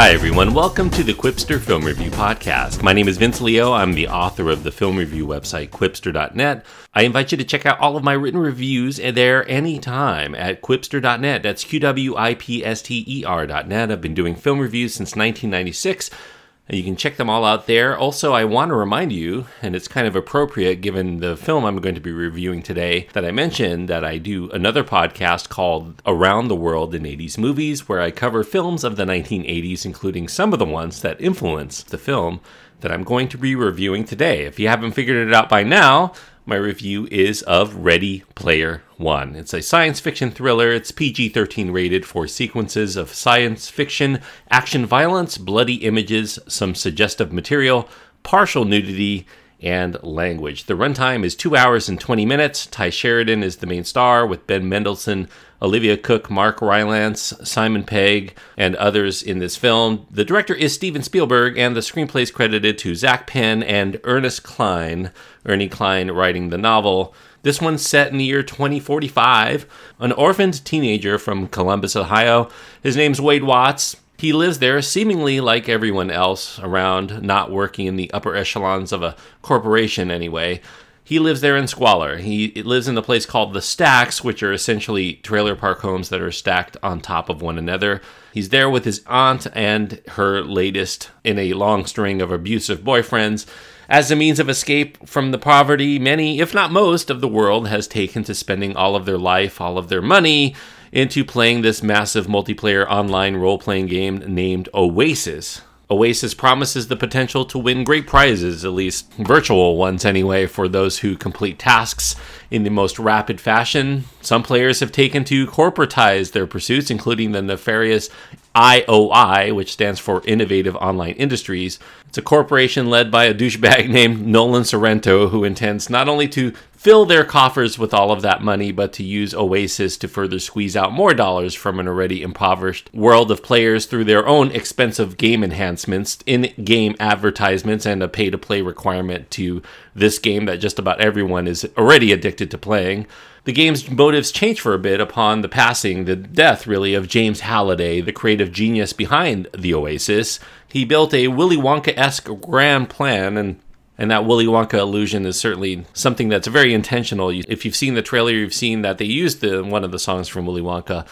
Hi, everyone. Welcome to the Qwipster Film Review Podcast. My name is Vince Leo. I'm the author of the film review website, qwipster.net. I invite you to check out all of my written reviews there anytime at qwipster.net. That's Q W I P S T E R.net. I've been doing film reviews since 1996 you can check them all out there. Also, I want to remind you, and it's kind of appropriate given the film I'm going to be reviewing today, that I mentioned that I do another podcast called Around the World in 80s Movies, where I cover films of the 1980s, including some of the ones that influenced the film that I'm going to be reviewing today. If you haven't figured it out by now, my review is of Ready Player One. It's a science fiction thriller. It's PG 13 rated for sequences of science fiction, action violence, bloody images, some suggestive material, partial nudity, and language. The runtime is 2 hours and 20 minutes. Tye Sheridan is the main star with Ben Mendelsohn, Olivia Cooke, Mark Rylance, Simon Pegg, and others in this film. The director is Steven Spielberg, and the screenplay is credited to Zak Penn and Ernest Cline, Ernie Cline writing the novel. This one's set in the year 2045. An orphaned teenager from Columbus, Ohio. His name's Wade Watts. He lives there seemingly like everyone else around, not working in the upper echelons of a corporation anyway. He lives there in squalor. He lives in a place called the Stacks, which are essentially trailer park homes that are stacked on top of one another. He's there with his aunt and her latest in a long string of abusive boyfriends. As a means of escape from the poverty many, if not most, of the world has taken to spending all of their life, all of their money, into playing this massive multiplayer online role playing game named Oasis. Oasis promises the potential to win great prizes, at least virtual ones anyway, for those who complete tasks in the most rapid fashion. Some players have taken to corporatize their pursuits, including the nefarious IOI, which stands for Innovative Online Industries. It's a corporation led by a douchebag named Nolan Sorrento, who intends not only to fill their coffers with all of that money, but to use Oasis to further squeeze out more dollars from an already impoverished world of players through their own expensive game enhancements, in game advertisements, and a pay to play requirement to this game that just about everyone is already addicted to playing. The game's motives change for a bit upon the passing, the death really, of James Halliday, the creative genius behind the Oasis. He built a Willy Wonka esque grand plan and and that Willy Wonka illusion is certainly something that's very intentional. If you've seen the trailer, you've seen that they used the, one of the songs from Willy Wonka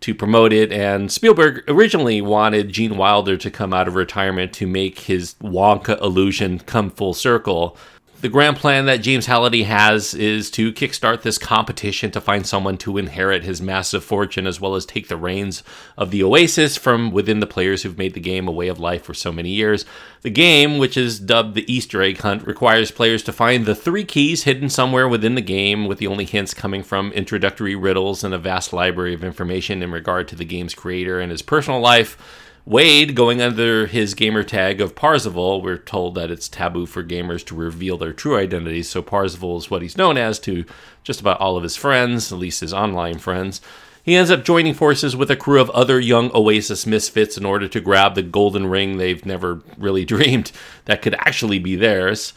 to promote it. And Spielberg originally wanted Gene Wilder to come out of retirement to make his Wonka illusion come full circle. The grand plan that James Halliday has is to kickstart this competition to find someone to inherit his massive fortune as well as take the reins of the Oasis from within the players who've made the game a way of life for so many years. The game, which is dubbed the Easter egg hunt, requires players to find the three keys hidden somewhere within the game, with the only hints coming from introductory riddles and a vast library of information in regard to the game's creator and his personal life. Wade, going under his gamer tag of Parzival, we're told that it's taboo for gamers to reveal their true identities, so Parzival is what he's known as to just about all of his friends, at least his online friends. He ends up joining forces with a crew of other young Oasis misfits in order to grab the golden ring they've never really dreamed that could actually be theirs.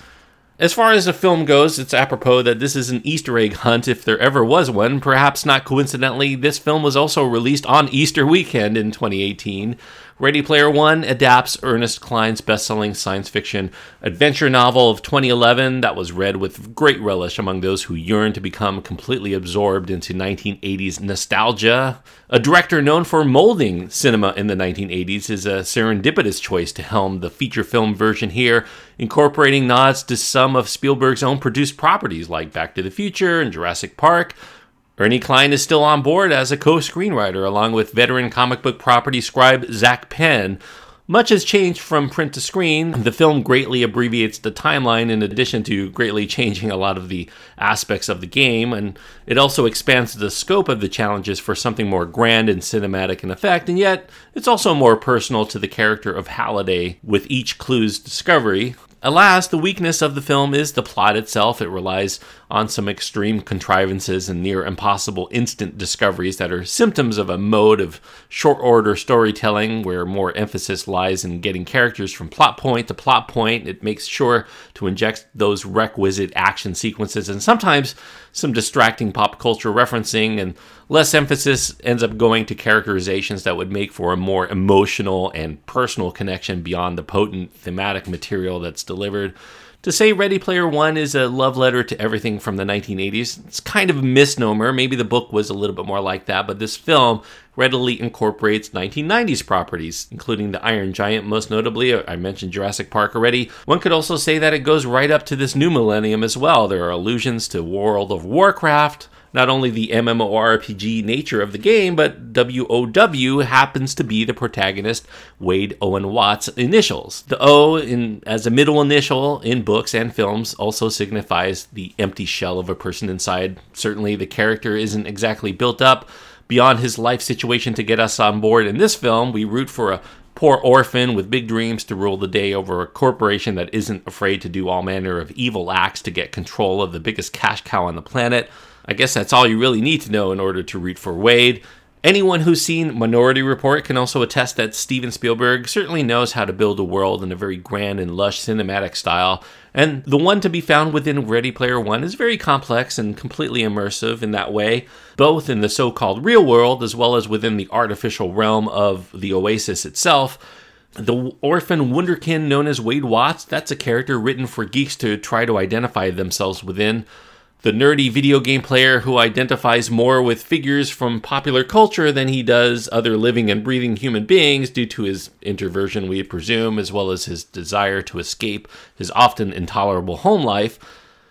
As far as the film goes, it's apropos that this is an Easter egg hunt if there ever was one. Perhaps not coincidentally, this film was also released on Easter weekend in 2018. Ready Player One adapts Ernest Cline's best selling science fiction adventure novel of 2011 that was read with great relish among those who yearn to become completely absorbed into 1980s nostalgia. A director known for molding cinema in the 1980s is a serendipitous choice to helm the feature film version here, incorporating nods to some of Spielberg's own produced properties like Back to the Future and Jurassic Park. Ernie Cline is still on board as a co screenwriter, along with veteran comic book property scribe Zak Penn. Much has changed from print to screen. The film greatly abbreviates the timeline in addition to greatly changing a lot of the aspects of the game, and it also expands the scope of the challenges for something more grand and cinematic in effect, and yet it's also more personal to the character of Halliday with each clue's discovery. Alas, the weakness of the film is the plot itself. It relies on some extreme contrivances and near impossible instant discoveries that are symptoms of a mode of short order storytelling where more emphasis lies in getting characters from plot point to plot point. It makes sure to inject those requisite action sequences and sometimes some distracting pop culture referencing and less emphasis ends up going to characterizations that would make for a more emotional and personal connection beyond the potent thematic material that's delivered. To say Ready Player One is a love letter to everything from the 1980s, it's kind of a misnomer. Maybe the book was a little bit more like that, but this film readily incorporates 1990s properties, including the Iron Giant, most notably. Uh, I mentioned Jurassic Park already. One could also say that it goes right up to this new millennium as well. There are allusions to World of Warcraft, not only the MMORPG nature of the game, but WOW happens to be the protagonist Wade Owen Watts' initials. The O, in, as a middle initial in books and films, also signifies the empty shell of a person inside. Certainly, the character isn't exactly built up beyond his life situation to get us on board. In this film, we root for a poor orphan with big dreams to rule the day over a corporation that isn't afraid to do all manner of evil acts to get control of the biggest cash cow on the planet. I guess that's all you really need to know in order to root for Wade. Anyone who's seen Minority Report can also attest that Steven Spielberg certainly knows how to build a world in a very grand and lush cinematic style, and the one to be found within Ready Player One is very complex and completely immersive in that way, both in the so called real world as well as within the artificial realm of the Oasis itself. The orphan wunderkind known as Wade Watts, that's a character written for geeks to try to identify themselves within the nerdy video game player who identifies more with figures from popular culture than he does other living and breathing human beings due to his introversion, we presume, as well as his desire to escape his often intolerable home life.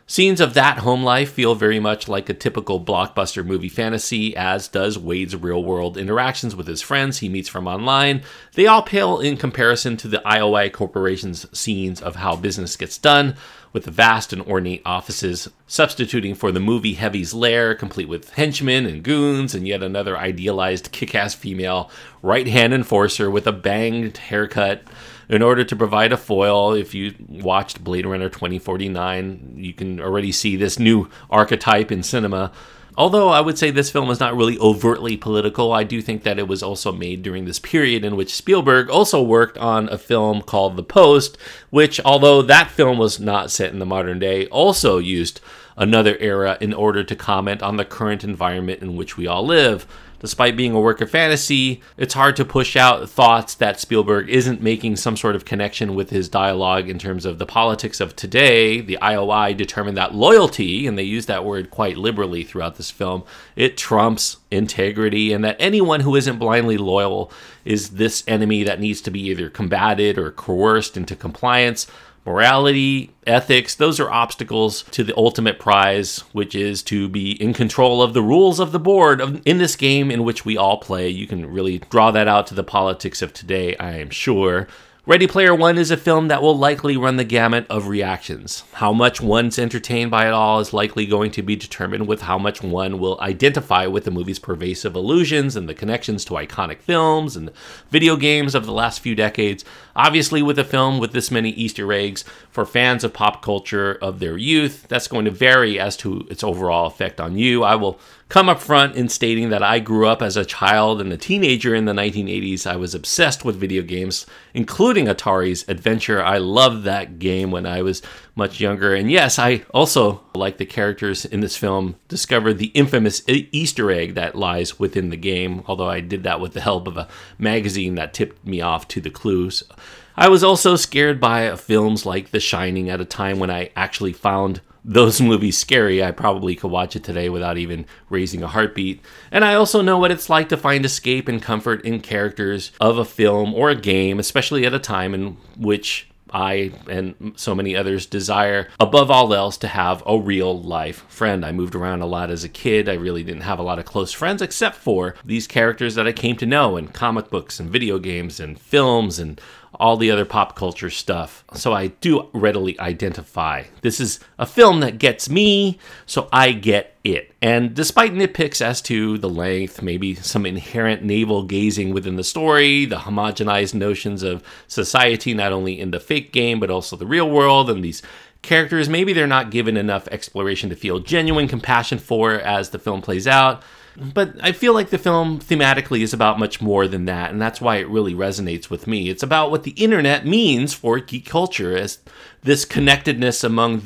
Scenes of that home life feel very much like a typical blockbuster movie fantasy, as does Wade's real world interactions with his friends he meets from online. They all pale in comparison to the IOI Corporation's scenes of how business gets done, with the vast and ornate offices substituting for the movie heavy's lair, complete with henchmen and goons, and yet another idealized kick ass female right hand enforcer with a banged haircut in order to provide a foil. If you watched Blade Runner 2049, you can already see this new archetype in cinema. Although I would say this film is not really overtly political, I do think that it was also made during this period in which Spielberg also worked on a film called The Post, which, although that film was not set in the modern day, also used another era in order to comment on the current environment in which we all live despite being a work of fantasy, it's hard to push out thoughts that Spielberg isn't making some sort of connection with his dialogue in terms of the politics of today. The IOI determined that loyalty, and they use that word quite liberally throughout this film, it trumps integrity, and that anyone who isn't blindly loyal is this enemy that needs to be either combated or coerced into compliance morality, ethics, those are obstacles to the ultimate prize, which is to be in control of the rules of the board in this game in which we all play. You can really draw that out to the politics of today, I am sure. Ready Player One is a film that will likely run the gamut of reactions. How much one's entertained by it all is likely going to be determined with how much one will identify with the movie's pervasive illusions and the connections to iconic films and video games of the last few decades. Obviously, with a film with this many Easter eggs for fans of pop culture of their youth, that's going to vary as to its overall effect on you. I will come up front in stating that I grew up as a child and a teenager in the 1980s. I was obsessed with video games, including Atari's Adventure. I loved that game when I was much younger. And yes, I also, like the characters in this film, discovered the infamous Easter egg that lies within the game, although I did that with the help of a magazine that tipped me off to the clues. I was also scared by films like The Shining at a time when I actually found those movies scary, I probably could watch it today without even raising a heartbeat. And I also know what it's like to find escape and comfort in characters of a film or a game, especially at a time in which I and so many others desire, above all else, to have a real life friend. I moved around a lot as a kid. I really didn't have a lot of close friends except for these characters that I came to know in comic books and video games and films and all the other pop culture stuff. So I do readily identify. This is a film that gets me, so I get it. And despite nitpicks as to the length, maybe some inherent navel gazing within the story, the homogenized notions of society, not only in the fake game, but also the real world, and these characters, maybe they're not given enough exploration to feel genuine compassion for as the film plays out. But I feel like the film thematically is about much more than that, and that's why it really resonates with me. It's about what the internet means for geek culture as this connectedness among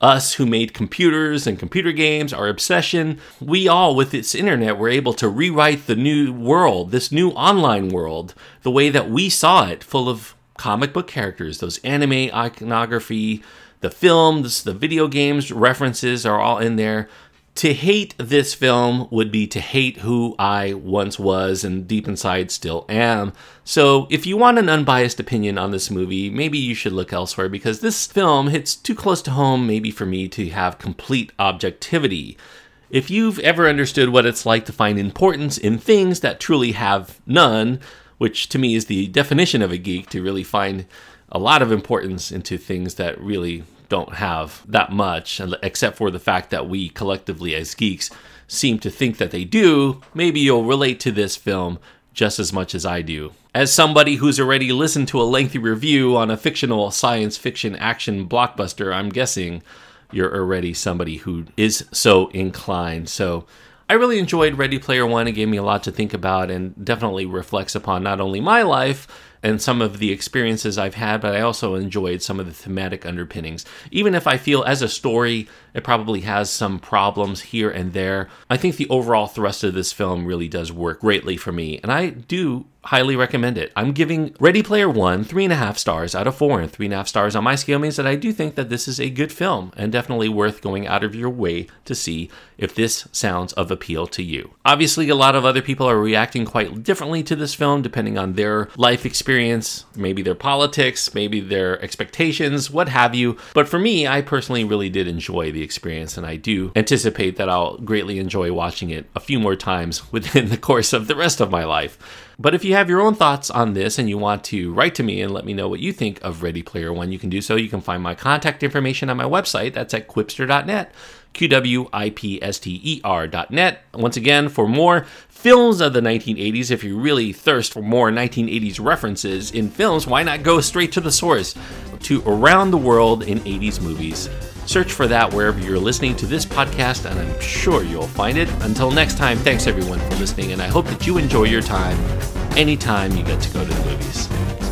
us who made computers and computer games, our obsession. We all, with this internet, were able to rewrite the new world, this new online world, the way that we saw it, full of comic book characters, those anime iconography, the films, the video games references are all in there to hate this film would be to hate who I once was and deep inside still am. So, if you want an unbiased opinion on this movie, maybe you should look elsewhere because this film hits too close to home, maybe for me to have complete objectivity. If you've ever understood what it's like to find importance in things that truly have none, which to me is the definition of a geek, to really find a lot of importance into things that really don't have that much, except for the fact that we collectively as geeks seem to think that they do, maybe you'll relate to this film just as much as I do. As somebody who's already listened to a lengthy review on a fictional science fiction action blockbuster, I'm guessing you're already somebody who is so inclined. So I really enjoyed Ready Player One. It gave me a lot to think about and definitely reflects upon not only my life and some of the experiences I've had, but I also enjoyed some of the thematic underpinnings. Even if I feel as a story, it probably has some problems here and there, I think the overall thrust of this film really does work greatly for me, and I do highly recommend it. I'm giving Ready Player One three and a half stars out of four, and three and a half stars on my scale means that I do think that this is a good film and definitely worth going out of your way to see if this sounds of appeal to you. Obviously, a lot of other people are reacting quite differently to this film depending on their life experience, maybe their politics, maybe their expectations, what have you. But for me, I personally really did enjoy the experience, and I do anticipate that I'll greatly enjoy watching it a few more times within the course of the rest of my life. But if you have your own thoughts on this and you want to write to me and let me know what you think of Ready Player One, you can do so. You can find my contact information on my website. That's at qwipster.net, Q W I P S T E R.net. Once again, for more films of the 1980s, if you really thirst for more 1980s references in films, why not go straight to the source to Around the World in 80s Movies? Search for that wherever you're listening to this podcast, and I'm sure you'll find it. Until next time, thanks everyone for listening, and I hope that you enjoy your time anytime you get to go to the movies.